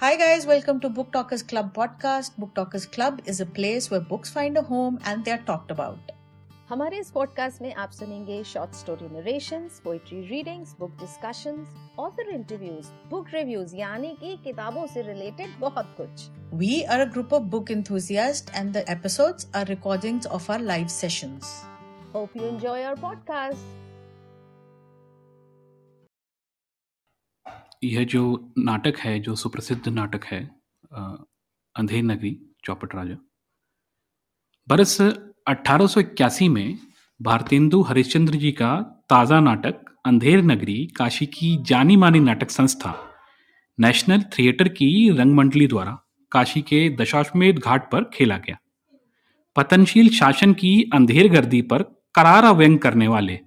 Hi, guys, welcome to Book Talkers Club podcast. Book Talkers Club is a place where books find a home and they're talked about. हमारे इस podcast में आप सुनेंगे short story narrations, poetry readings, book discussions, author interviews, book reviews यानी कि किताबों से related बहुत कुछ We are a group of book enthusiasts, and the episodes are recordings of our live sessions. Hope you enjoy our podcast यह जो नाटक है, जो सुप्रसिद्ध नाटक है अंधेर नगरी चौपट राजा बरस 1881 में भारतेंदु हरिश्चंद्र जी का ताज़ा नाटक, अंधेर नगरी, काशी की जानी मानी नाटक संस्था, नेशनल थिएटर की रंगमंडली द्वारा काशी के दशाश्वमेध घाट पर खेला गया। पतनशील शासन की अंधेर गर्दी पर करारा व्यंग करने वाले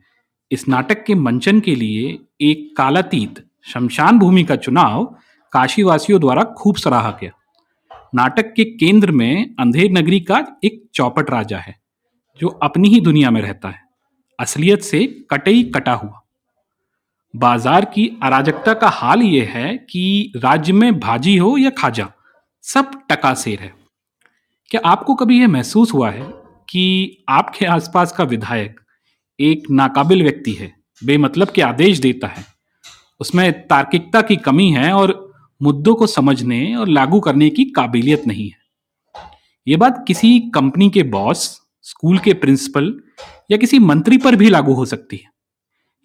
इस नाटक के मंचन के लिए एक कालातीत शमशान भूमि का चुनाव काशीवासियों द्वारा खूब सराहा गया। नाटक के केंद्र में अंधेर नगरी का एक चौपट राजा है, जो अपनी ही दुनिया में रहता है। असलियत से कटई कटा हुआ। बाज़ार की अराजकता का हाल यह है कि राज्य में भाजी हो या खाजा, सब टकासेर है। क्या आपको कभी यह महसूस हुआ है कि आपके आसपास का विधायक एक नाकाबिल व्यक्ति है, बेमतलब के आदेश देता है? उसमें तार्किकता की कमी है और मुद्दों को समझने और लागू करने की काबिलियत नहीं है। ये बात किसी कंपनी के बॉस, स्कूल के प्रिंसिपल या किसी मंत्री पर भी लागू हो सकती है।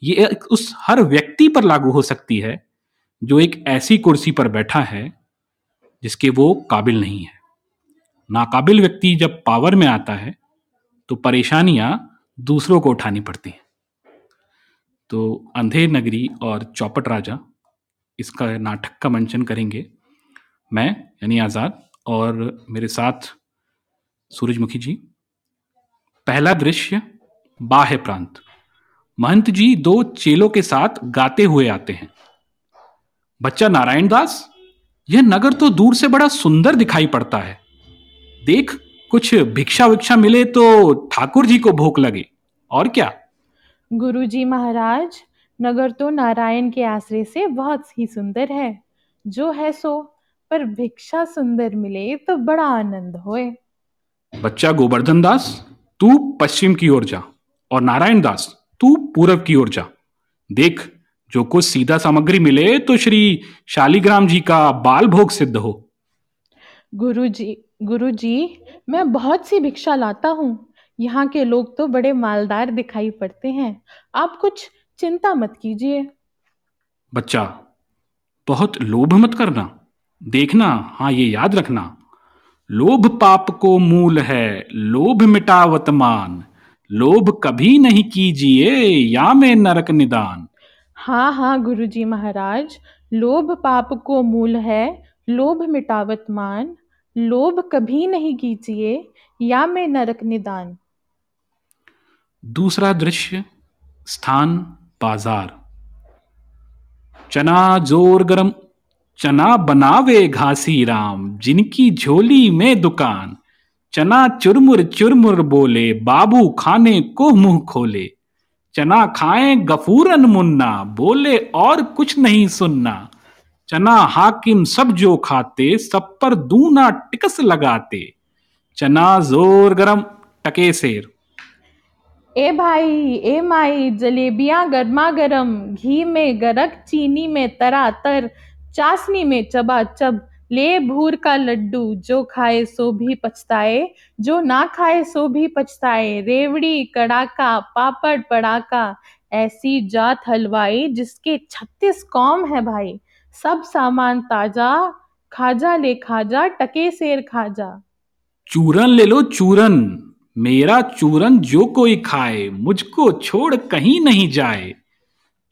ये उस हर व्यक्ति पर लागू हो सकती है जो एक ऐसी कुर्सी पर बैठा है जिसके वो काबिल नहीं है। नाकाबिल व्यक्ति जब पावर में आता है तो परेशानियाँ दूसरों को उठानी पड़ती हैं। तो अंधेर नगरी और चौपट राजा इसका नाटक का मंचन करेंगे। मैं, यानी आज़ाद, और मेरे साथ सूरजमुखी जी। पहला दृश्य, बाह्य प्रांत। महंत जी दो चेलों के साथ गाते हुए आते हैं। बच्चा नारायण दास, यह नगर तो दूर से बड़ा सुंदर दिखाई पड़ता है। देख, कुछ भिक्षा विक्षा मिले तो ठाकुर जी को भूख लगे। और क्या? गुरुजी महाराज नगर तो नारायण के आश्रय से बहुत ही सुंदर है। जो है सो पर भिक्षा सुंदर मिले तो बड़ा आनंद होए। बच्चा गोवर्धन दास तू पश्चिम की ओर जा और नारायण दास तू पूरब की ओर जा। देख जो कुछ सीधा सामग्री मिले तो श्री शालीग्राम जी का बाल भोग सिद्ध हो। गुरुजी गुरुजी मैं बहुत सी भिक्षा लाता हूँ। यहाँ के लोग तो बड़े मालदार दिखाई पड़ते हैं। आप कुछ चिंता मत कीजिए। बच्चा बहुत लोभ मत करना। देखना हाँ ये याद रखना। लोभ पाप को मूल है लोभ मिटावत मान। लोभ कभी नहीं कीजिए या में नरक निदान। हाँ हाँ गुरुजी महाराज लोभ पाप को मूल है लोभ मिटावत मान। लोभ कभी नहीं कीजिए या में नरक निदान। दूसरा दृश्य, स्थान, बाज़ार। चना ज़ोर गरम, चना बनावे घासी राम, जिनकी झोली में दुकान। चना चुरमुर चुरमुर बोले, बाबू खाने को मुँह खोले। चना खाए गफूरन मुन्ना, बोले और कुछ नहीं सुनना। चना हाकिम सब जो खाते, सब पर दूना टिकस लगाते। चना ज़ोर गरम, टके सेर ए भाई, ए माई, जलेबियाँ गर्मा गर्म घी में गरक, चीनी में तरा तर चाशनी में चबा चब ले भूर का लड्डू, जो खाए सो भी पछताए, जो ना खाए सो भी पछताए। रेवड़ी, कड़ाका, पापड़, पड़ाका, ऐसी जात हलवाई जिसके छत्तीस कौम है भाई। सब सामान ताज़ा, खाजा ले खाजा, टके सेर खाजा। चूरन ले लो चूरन। मेरा चूरन जो कोई खाए, मुझको छोड़ कहीं नहीं जाए।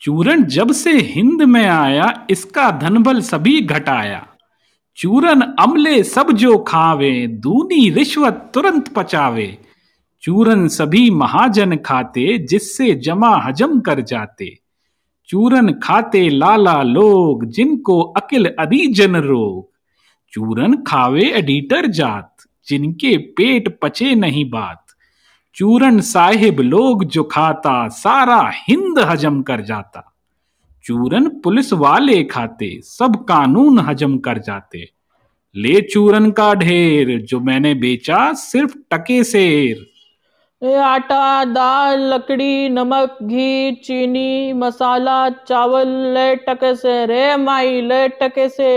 चूरन जब से हिंद में आया, इसका धनबल सभी घटाया। चूरन अमले सब जो खावे, दूनी रिश्वत तुरंत पचावे। चूरन सभी महाजन खाते, जिससे जमा हजम कर जाते। चूरन खाते लाला लोग, जिनको अकिल अधीजन रोग। चूरन खावे एडिटर जात जिनके पेट पचे नहीं बात। चूरन साहिब लोग जो खाता, सारा हिंद हजम कर जाता। चूरन पुलिस वाले खाते, सब कानून हजम कर जाते। ले चूरन का ढेर, जो मैंने बेचा सिर्फ़ टके सेर आटा, दाल, लकड़ी, नमक, घी, चीनी, मसाला, चावल, ले टके से रे माई, ले टके से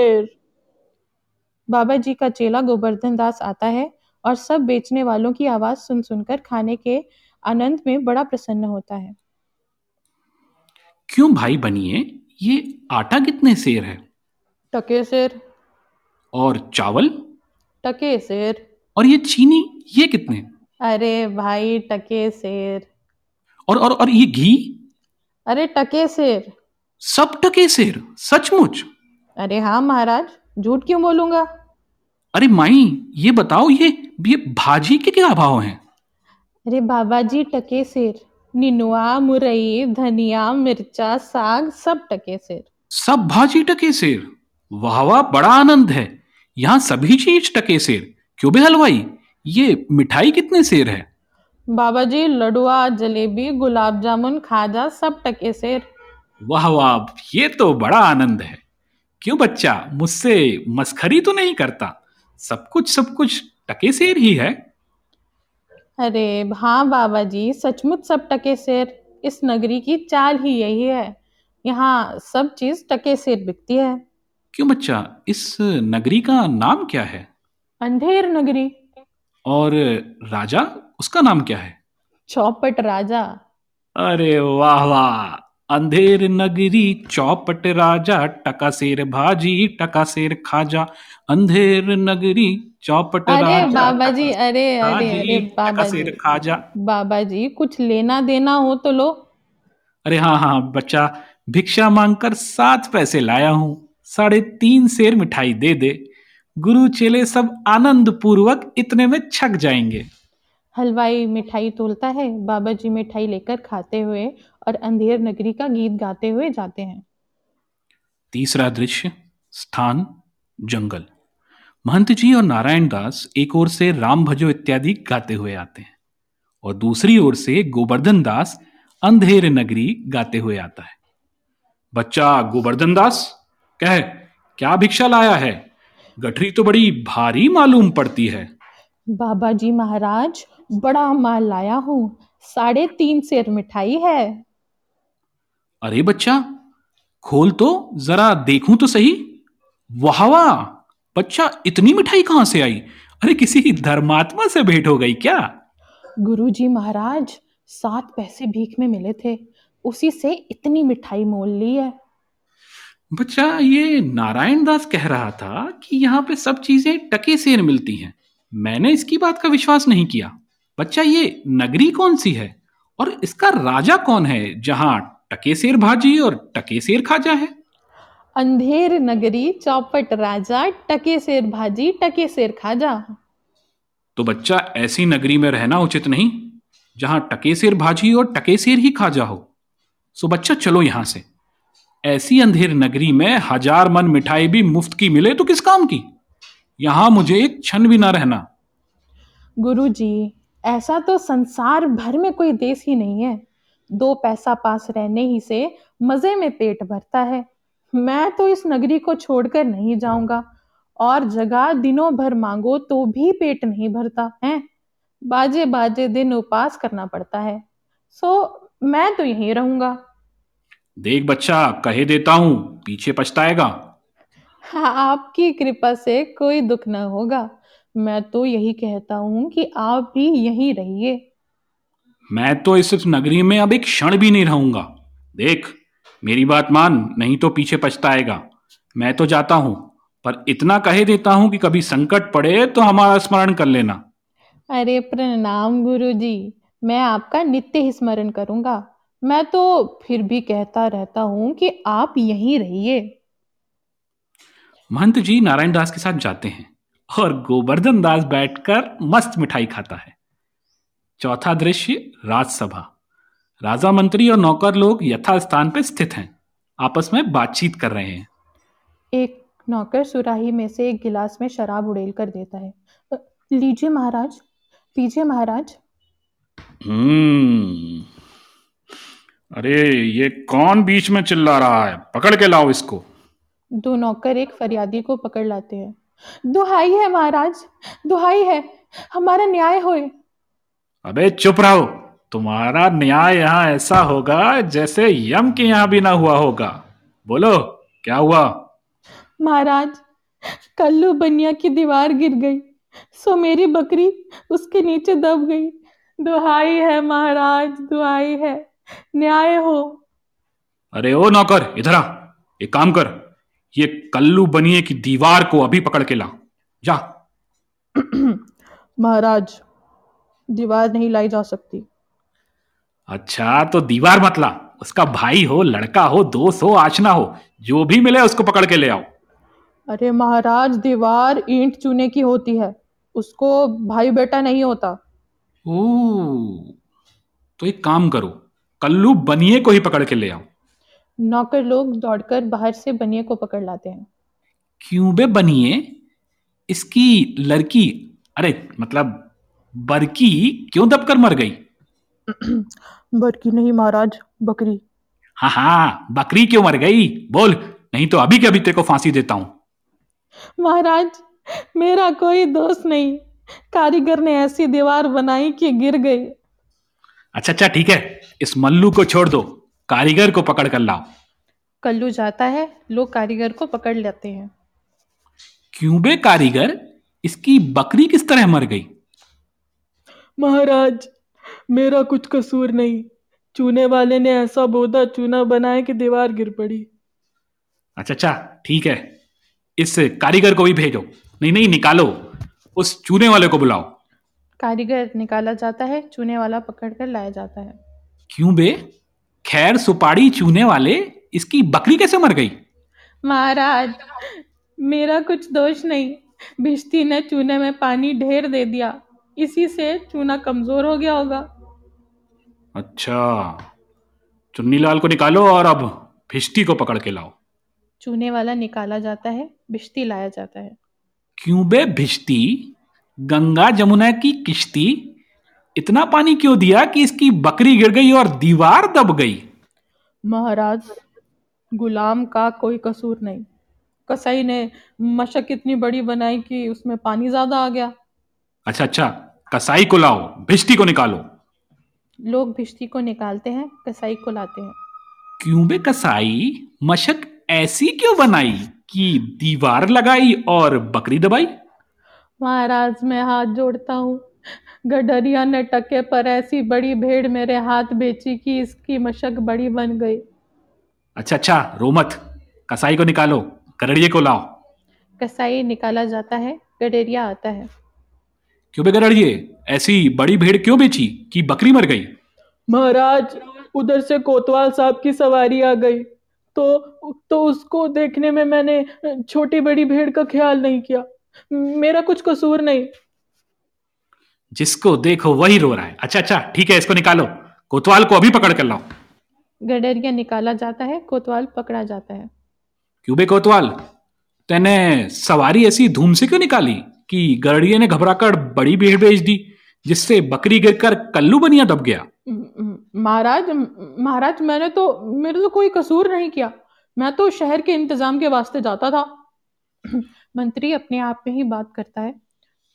बाबा जी का चेला गोवर्धन दास आता है और सब बेचने वालों की आवाज़ सुन सुनकर खाने के आनंद में बड़ा प्रसन्न होता है। क्यों भाई बनिए? ये आटा कितने सेर है? टके सेर। और चावल? टके सेर। और ये चीनी ये कितने? अरे भाई टके सेर। और और और ये घी? अरे टके सेर। सब टके सेर सचमुच? अरे हाँ महाराज। झूठ क्यों बोलूँगा? अरे माई ये बताओ ये ये भाजी के क्या भाव हैं? अरे बाबा जी टके सेर। निनुआ मुरई धनिया मिर्चा साग सब टके सेर। सब भाजी टके सेर। वाह वाह बड़ा आनंद है। यहाँ सभी चीज़ टके सेर। क्यों बे हलवाई? ये मिठाई कितने सेर है? बाबा जी लडुआ जलेबी गुलाब जामुन खाजा सब टके सेर। वाह वाह ये तो बड़ा आनंद है। क्यों बच्चा? मुझसे मस्खरी तो नहीं करता। सब कुछ सब कुछ टके सेर ही है। अरे हाँ बाबा जी सचमुच सब टके सेर इस नगरी की चाल ही यही है। यहाँ सब चीज़ टके सेर बिकती है। क्यों बच्चा? इस नगरी का नाम क्या है? अंधेर नगरी। और राजा उसका नाम क्या है? चौपट राजा। अरे वाह वाह। अंधेर नगरी चौपट राजा टका सेर भाजी टका सेर खाजा। अंधेर नगरी चौपट अरे राजा बाबा जी अरे अरे अरे बाबा सेर खाजा। बाबा जी कुछ लेना देना हो तो लो। अरे हाँ हाँ बच्चा भिक्षा मांगकर सात पैसे लाया हूँ। साढ़े तीन सेर मिठाई दे दे। गुरु चेले सब आनंद पूर्वक इतने में छक जाएँगे। हलवाई मिठाई तोलता है बाबा जी मिठाई लेकर खाते हुए और अंधेर नगरी का गीत गाते हुए जाते हैं। तीसरा दृश्य स्थान जंगल। महंत जी और नारायण दास एक ओर से राम भजो इत्यादि गाते हुए आते हैं और दूसरी ओर से गोवर्धन दास अंधेर नगरी गाते हुए आता है। बच्चा गोवर्धन दास कह क्या भिक्षा लाया है? गठरी तो बड़ी भारी मालूम पड़ती है। बाबा जी महाराज बड़ा माल लाया हूँ। साढ़े तीन सेर मिठाई है। अरे बच्चा खोल तो जरा देखूँ तो सही। वाह वाह बच्चा इतनी मिठाई कहाँ से आई? अरे किसी धर्मात्मा से भेंट हो गई क्या? गुरु जी महाराज सात पैसे भीख में मिले थे उसी से इतनी मिठाई मोल ली है। बच्चा ये नारायण दास कह रहा था कि यहाँ पे सब चीज़ें टके सेर मिलती हैं। मैंने इसकी बात का विश्वास नहीं किया। बच्चा ये नगरी कौन सी है? और इसका राजा कौन है जहाँ टके सेर भाजी और टके सेर खाजा है। अंधेर नगरी चौपट राजा टके सेर भाजी टके सेर खाजा। तो बच्चा ऐसी नगरी में रहना उचित नहीं जहाँ टके सेर भाजी और टके सेर ही खाजा हो। सो बच्चा चलो यहाँ से। ऐसी अंधेर नगरी में हज़ार मन मिठाई भी मुफ़्त की मिले तो किस काम की? यहाँ मुझे एक क्षण भी ना रहना। गुरु जी ऐसा तो संसार भर में कोई देश ही नहीं है। दो पैसा पास रहने ही से मज़े में पेट भरता है। मैं तो इस नगरी को छोड़कर नहीं जाऊँगा और जगह दिनों भर मांगो तो भी पेट नहीं भरता है? बाजे बाजे दिन उपास करना पड़ता है। सो मैं तो यहीं रहूँगा। देख बच्चा कहे देता हूँ पीछे पछताएगा। हाँ, आपकी कृपा से कोई दुख न होगा। मैं तो यही कहता हूँ कि आप भी यहीं रहिए। मैं तो इस नगरी में अब एक क्षण भी नहीं रहूँगा। देख मेरी बात मान नहीं तो पीछे पछताएगा। मैं तो जाता हूँ पर इतना कहे देता हूँ कि कभी संकट पड़े तो हमारा स्मरण कर लेना। अरे प्रणाम गुरु जी मैं आपका नित्य ही स्मरण करूँगा। मैं तो फिर भी कहता रहता हूँ कि आप यहीं रहिए। महंत जी नारायण दास के साथ जाते हैं और गोवर्धन दास बैठकर मस्त मिठाई खाता है। चौथा दृश्य राजसभा। राजा मंत्री और नौकर लोग यथा स्थान पर स्थित हैं। आपस में बातचीत कर रहे हैं। एक नौकर सुराही में से एक गिलास में शराब उड़ेल कर देता है। लीजिए महाराज पीजिए महाराज। हम्म। अरे ये कौन बीच में चिल्ला रहा है? पकड़ के लाओ इसको। दो नौकर एक फरियादी को पकड़ लाते हैं। दुहाई है महाराज दुहाई है। हमारा न्याय होए। अबे चुप रहो। तुम्हारा न्याय यहाँ ऐसा होगा जैसे यम के यहाँ भी ना हुआ होगा। बोलो क्या हुआ? महाराज कल्लू बनिया की दीवार गिर गई। सो मेरी बकरी उसके नीचे दब गई। दुहाई है महाराज दुहाई है। न्याय हो। अरे ओ नौकर इधर आ। एक काम कर ये कल्लू बनिए की दीवार को अभी पकड़ के ला। जा। महाराज दीवार नहीं लाई जा सकती। अच्छा तो दीवार मतला। उसका भाई हो लड़का हो दोस्त हो आचना हो जो भी मिले उसको पकड़ के ले आओ। अरे महाराज दीवार ईंट चूने की होती है। उसको भाई बेटा नहीं होता। ओ तो एक काम करो कल्लू बनिए को ही पकड़ के ले आओ। नौकर लोग दौड़कर बाहर से बनिए को पकड़ लाते हैं। क्यों बे बनिए? इसकी लड़की अरे मतलब बरकी क्यों दबकर मर गई? बरकी नहीं महाराज बकरी। हाँ हाँ बकरी क्यों मर गई? बोल नहीं तो अभी के अभी तेरे को फांसी देता हूँ। महाराज मेरा कोई दोस्त नहीं। कारीगर ने ऐसी दीवार बनाई कि गिर गई। अच्छा अच्छा ठीक है। इस मल्लू को छोड़ दो। कारीगर को पकड़ कर लाओ। कल्लू जाता है लोग कारीगर को पकड़ लेते हैं। क्यों बे कारीगर? इसकी बकरी किस तरह मर गई? महाराज मेरा कुछ कसूर नहीं। चूने वाले ने ऐसा बोधा चूना बनाया कि दीवार गिर पड़ी। अच्छा अच्छा ठीक है। इस कारीगर को भी भेजो। नहीं नहीं निकालो। उस चूने वाले को बुलाओ। कारीगर निकाला जाता है चूने वाला पकड़ कर लाया जाता है। क्यों बे? खैर सुपाड़ी चूने वाले इसकी बकरी कैसे मर गई? महाराज मेरा कुछ दोष नहीं। भिश्ती ने चूने में पानी ढेर दे दिया। इसी से चूना कमज़ोर हो गया होगा। अच्छा। चुन्नी लाल को निकालो और अब भिष्टी को पकड़ के लाओ। चूने वाला निकाला जाता है भिश्ती लाया जाता है। क्यों बे भिष्टी गंगा जमुना की किश्ती। इतना पानी क्यों दिया कि इसकी बकरी गिर गई और दीवार दब गई? महाराज गुलाम का कोई कसूर नहीं। कसाई ने मशक इतनी बड़ी बनाई कि उसमें पानी ज़्यादा आ गया। अच्छा अच्छा कसाई को लाओ भिष्टी को निकालो। लोग भिष्टी को निकालते हैं कसाई को लाते हैं। क्यों बे कसाई? मशक ऐसी क्यों बनाई कि दीवार लगाई और बकरी दबाई? महाराज मैं हाथ जोड़ता हूँ। गडरिया ने टके पर ऐसी बड़ी भेड़ मेरे हाथ बेची कि इसकी मशक बड़ी बन गई। अच्छा अच्छा रोमत कसाई को निकालो करड़िए को लाओ। कसाई निकाला जाता है गडेरिया आता है। क्यों बे करड़िए ऐसी बड़ी भेड़ क्यों बेची कि बकरी मर गई? महाराज उधर से कोतवाल साहब की सवारी आ गई। तो तो उसको देखने में मैंने छोटी बड़ी भेड़ का ख्याल नहीं किया। मेरा कुछ कसूर नहीं। जिसको देखो वही रो रहा है। अच्छा अच्छा ठीक है इसको निकालो। कोतवाल को अभी पकड़ कर लाओ। गडरिया निकाला जाता है? कोतवाल पकड़ा जाता है। क्यों बे कोतवाल? तेने सवारी ऐसी धूम से क्यों निकाली? कि गड़िए ने घबराकर बड़ी भीड़ भेज दी, जिससे बकरी गिरकर कल्लू बनिया दब गया। महाराज महाराज, मैंने तो मेरे तो कोई कसूर नहीं किया। मैं तो शहर के इंतज़ाम के वास्ते जाता था। मंत्री अपने आप में ही बात करता है।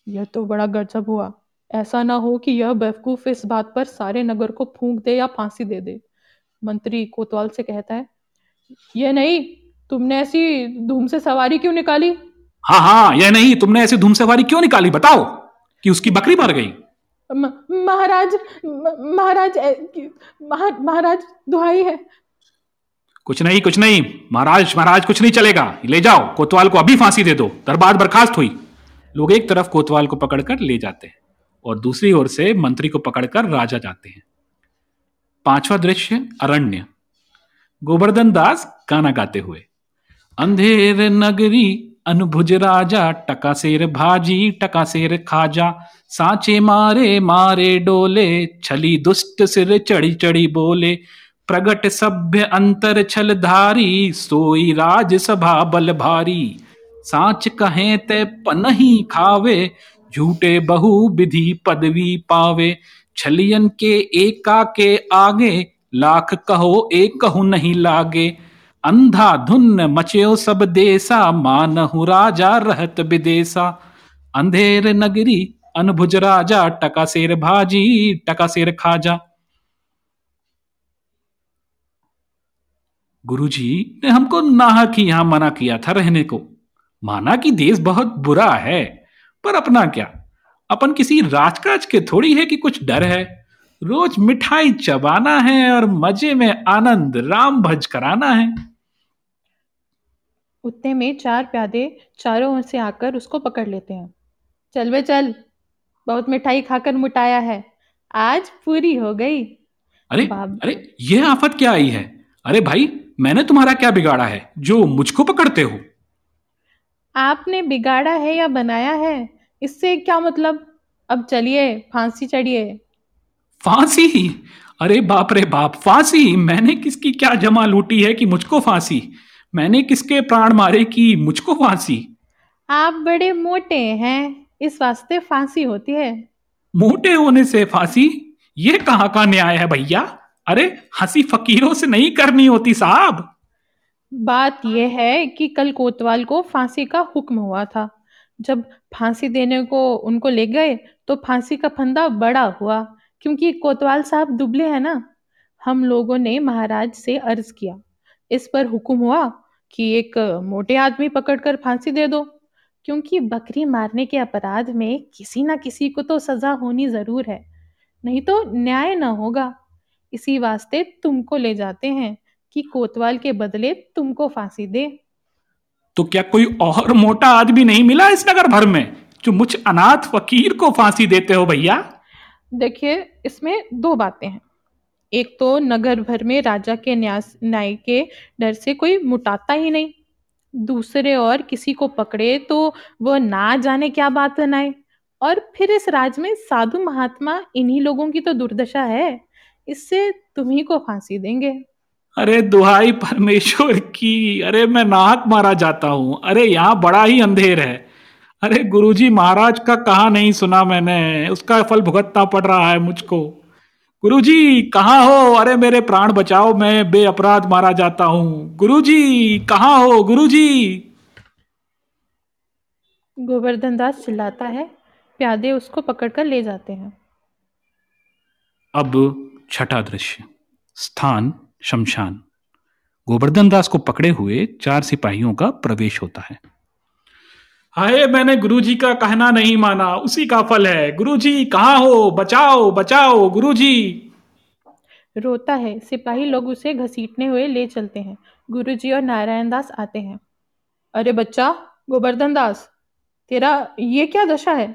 यह तो बड़ा गजब हुआ। ऐसा ना हो कि यह बेवकूफ़ इस बात पर सारे नगर को फूंक दे या फांसी दे दे। मंत्री कोतवाल से कहता है, यह नहीं, तुमने ऐसी धूम से सवारी क्यों निकाली? हाँ हाँ यह नहीं तुमने ऐसी धूम सवारी क्यों निकाली? बताओ कि उसकी बकरी मर गई। महाराज महाराज महाराज दुहाई है। कुछ नहीं कुछ नहीं महाराज महाराज कुछ नहीं चलेगा। ले जाओ कोतवाल को अभी फांसी दे दो। दरबार बर्खास्त हुई। लोग एक तरफ़ कोतवाल को पकड़कर ले जाते हैं और दूसरी ओर से मंत्री को पकड़कर राजा जाते हैं। पांचवा दृश्य अरण्य। गोवर्धन दास गाना गाते हुए। अंधेर नगरी अनुभुज राजा, टका शेर भाजी, टका शेर खाजा। सांचे मारे मारे डोले, छली दुष्ट सिर चढ़ी चढ़ी बोले। प्रगट सभ्य अंतर छल धारी, सोई राज सभा बल भारी। सांच कहे ते पनही खावे, झूठे बहु विधि पदवी पावे। छलियन के एका के आगे, लाख कहो एक कहू नहीं लागे। अंधा धुन मचेओ सब देसा, मानहु राजा रहत विदेसा अंधेर नगरी अनभुज राजा टका शेर भाजी टका शेर खाजा। गुरुजी ने हमको नाहक ही यहाँ मना किया था रहने को। माना कि देश बहुत बुरा है, पर अपना क्या? अपन किसी राजकाज के थोड़ी है कि कुछ डर है? रोज मिठाई चबाना है और मज़े में आनंद राम भज कराना है। उतने में चार प्यादे चारों ओर से आकर उसको पकड़ लेते हैं। चल वे चल बहुत मिठाई खाकर मुटाया है। आज पूरी हो गई। अरे अरे ये आफत क्या आई है? अरे भाई मैंने तुम्हारा क्या बिगाड़ा है? जो मुझको पकड़ते हो। आपने बिगाड़ा है या बनाया है इससे क्या मतलब? अब चलिए फांसी चढ़िए। फांसी? अरे बाप रे बाप फांसी? मैंने किसकी क्या जमा लूटी है कि मुझको फांसी? मैंने किसके प्राण मारे कि मुझको फांसी? आप बड़े मोटे हैं इस वास्ते फांसी होती है। मोटे होने से फांसी? ये कहाँ का न्याय है भैया? अरे हँसी फकीरों से नहीं करनी होती साहब। बात यह है कि कल कोतवाल को फांसी का हुक्म हुआ था। जब फांसी देने को उनको ले गए तो फांसी का फंदा बड़ा हुआ। क्योंकि कोतवाल साहब दुबले हैं ना। हम लोगों ने महाराज से अर्ज़ किया। इस पर हुक्म हुआ कि एक मोटे आदमी पकड़कर फांसी दे दो। क्योंकि बकरी मारने के अपराध में किसी ना किसी को तो सजा होनी ज़रूर है। नहीं तो न्याय ना होगा। इसी वास्ते तुमको ले जाते हैं कि कोतवाल के बदले तुमको फांसी दे। तो क्या कोई और मोटा आदमी नहीं मिला इस नगर भर में, जो मुझ अनाथ फकीर को फांसी देते हो भैया? देखिए, इसमें दो बातें हैं। एक तो नगर भर में राजा के न्यास, न्याय के डर से कोई मुटाता ही नहीं। दूसरे और किसी को पकड़े तो वह ना जाने क्या बात बनाए। और फिर इस राज में साधु महात्मा इन्हीं लोगों की तो दुर्दशा है, इससे तुम्ही को फांसी देंगे। अरे, दुहाई परमेश्वर की, अरे, मैं नाहक मारा जाता हूँ। अरे, यहाँ बड़ा ही अंधेर है। अरे गुरुजी महाराज का कहा नहीं सुना मैंने उसका फल भुगतना पड़ रहा है मुझको। गुरुजी कहाँ हो? अरे मेरे प्राण बचाओ मैं बे अपराध मारा जाता हूँ। गुरुजी कहाँ हो? गुरुजी। गोवर्धन दास चिल्लाता है प्यादे उसको पकड़कर ले जाते हैं। अब छठा दृश्य स्थान शमशान। गोवर्धन दास को पकड़े हुए चार सिपाहियों का प्रवेश होता है। हाय मैंने गुरुजी का कहना नहीं माना उसी का फल है। गुरुजी कहाँ हो? बचाओ बचाओ गुरुजी। रोता है सिपाही लोग उसे घसीटने हुए ले चलते हैं। गुरुजी और नारायण दास आते हैं। अरे बच्चा गोवर्धन दास तेरा ये क्या दशा है?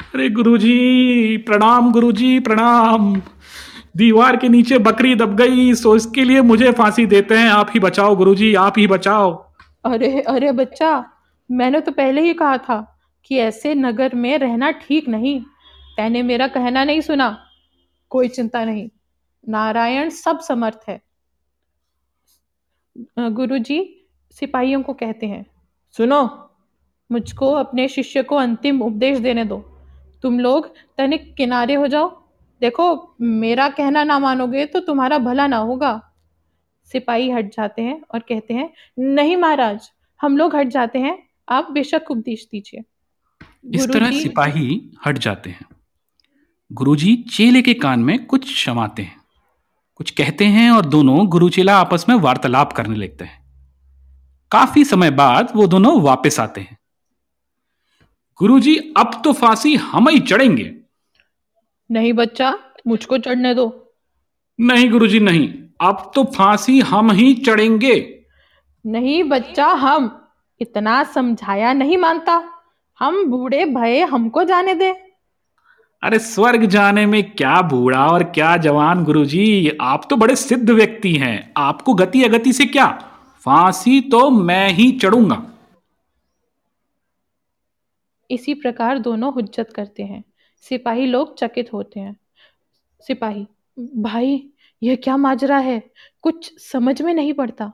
अरे गुरुजी प्रणाम गुरुजी प्रणाम। दीवार के नीचे बकरी दब गई सो इसके लिए मुझे फांसी देते हैं। आप ही बचाओ गुरुजी आप ही बचाओ। अरे अरे बच्चा मैंने तो पहले ही कहा था कि ऐसे नगर में रहना ठीक नहीं। तैने मेरा कहना नहीं सुना। कोई चिंता नहीं। नारायण सब समर्थ है। गुरुजी, सिपाहियों को कहते हैं। सुनो। मुझको अपने शिष्य को अंतिम उपदेश देने दो। तुम लोग तनिक किनारे हो जाओ। देखो, मेरा कहना ना मानोगे तो तुम्हारा भला ना होगा। सिपाही हट जाते हैं और कहते हैं, नहीं महाराज, हम लोग हट जाते हैं। आप बेशक उपदेश दीजिए। इस तरह सिपाही हट जाते हैं। गुरुजी चेले के कान में कुछ शमाते हैं। कुछ कहते हैं और दोनों गुरु चेला आपस में वार्तालाप करने लगते हैं। काफ़ी समय बाद वो दोनों वापस आते हैं। गुरुजी अब तो फांसी हम ही चढ़ेंगे। नहीं बच्चा मुझको चढ़ने दो। नहीं गुरुजी नहीं। अब तो फांसी हम ही चढ़ेंगे। नहीं बच्चा हम इतना समझाया नहीं मानता। हम बूढ़े भय हमको जाने दे। अरे स्वर्ग जाने में क्या बूढ़ा और क्या जवान गुरुजी आप तो बड़े सिद्ध व्यक्ति हैं। आपको गति अगति से क्या? फांसी तो मैं ही चढ़ूँगा। इसी प्रकार दोनों हुज्जत करते हैं। सिपाही लोग चकित होते हैं। सिपाही भाई यह क्या माजरा है? कुछ समझ में नहीं पड़ता।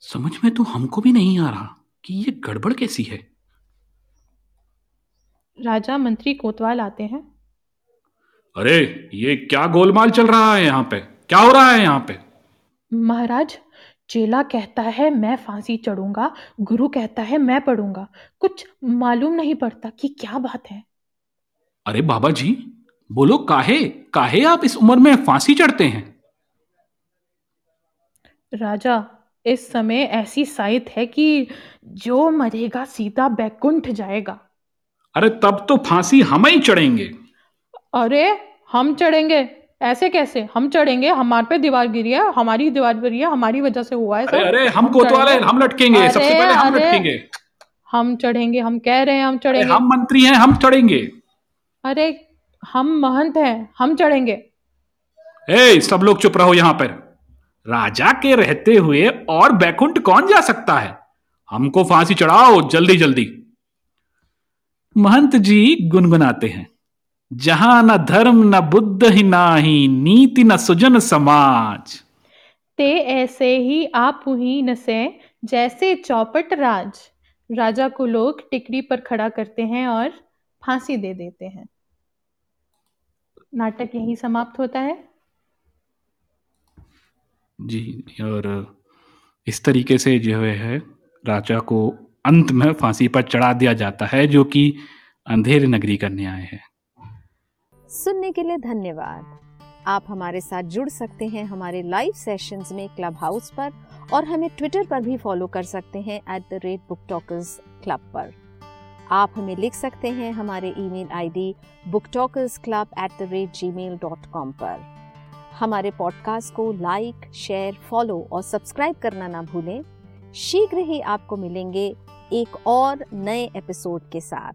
समझ में तो हमको भी नहीं आ रहा। कि ये गड़बड़ कैसी है? राजा मंत्री कोतवाल आते हैं। अरे ये क्या गोलमाल चल रहा है यहाँ पे? क्या हो रहा है यहाँ पे? महाराज चेला कहता है मैं फांसी चढ़ूँगा। गुरु कहता है मैं पढ़ूँगा। कुछ मालूम नहीं पड़ता कि क्या बात है। अरे बाबा जी बोलो काहे? काहे आप इस उम्र में फांसी चढ़ते हैं? राजा इस समय ऐसी साइत है कि जो मरेगा सीधा बैकुंठ जाएगा। अरे तब तो फांसी हम ही चढ़ेंगे। अरे हम चढ़ेंगे? ऐसे कैसे? हम चढ़ेंगे हमारे पे दीवार गिरी है हमारी दीवार गिरी है हमारी वजह से हुआ है अरे सब। अरे हम कोतवाल हैं हम लटकेंगे सबसे पहले हम लटकेंगे। हम चढ़ेंगे हम कह रहे हैं हम चढ़ेंगे। हम मंत्री हैं हम चढ़ेंगे। अरे हम महंत हैं हम चढ़ेंगे। ए सब लोग चुप रहो यहाँ पर। राजा के रहते हुए और बैकुंठ कौन जा सकता है? हमको फांसी चढ़ाओ, जल्दी जल्दी। महंत जी गुनगुनाते हैं। जहाँ न धर्म, न बुद्ध ही ना ही नीति न सुजन समाज। ते ऐसे ही आप ही न से, जैसे चौपट राज। राजा को लोग टिकड़ी पर खड़ा करते हैं और फांसी दे देते हैं। नाटक यही समाप्त होता है। जी, और इस तरीके से जो है राजा को अंत में फांसी पर चढ़ा दिया जाता है, जो कि अंधेर नगरी का न्याय है। सुनने के लिए धन्यवाद। आप हमारे साथ जुड़ सकते हैं हमारे लाइव सेशंस में क्लब हाउस पर, और हमें ट्विटर पर भी फॉलो कर सकते हैं at the rate book talkers club पर। आप हमें लिख सकते हैं हमारे email ID book talkers club at the rate Gmail dot com पर। हमारे पॉडकास्ट को लाइक शेयर फॉलो और सब्सक्राइब करना ना भूलें। शीघ्र ही आपको मिलेंगे एक और नए एपिसोड के साथ।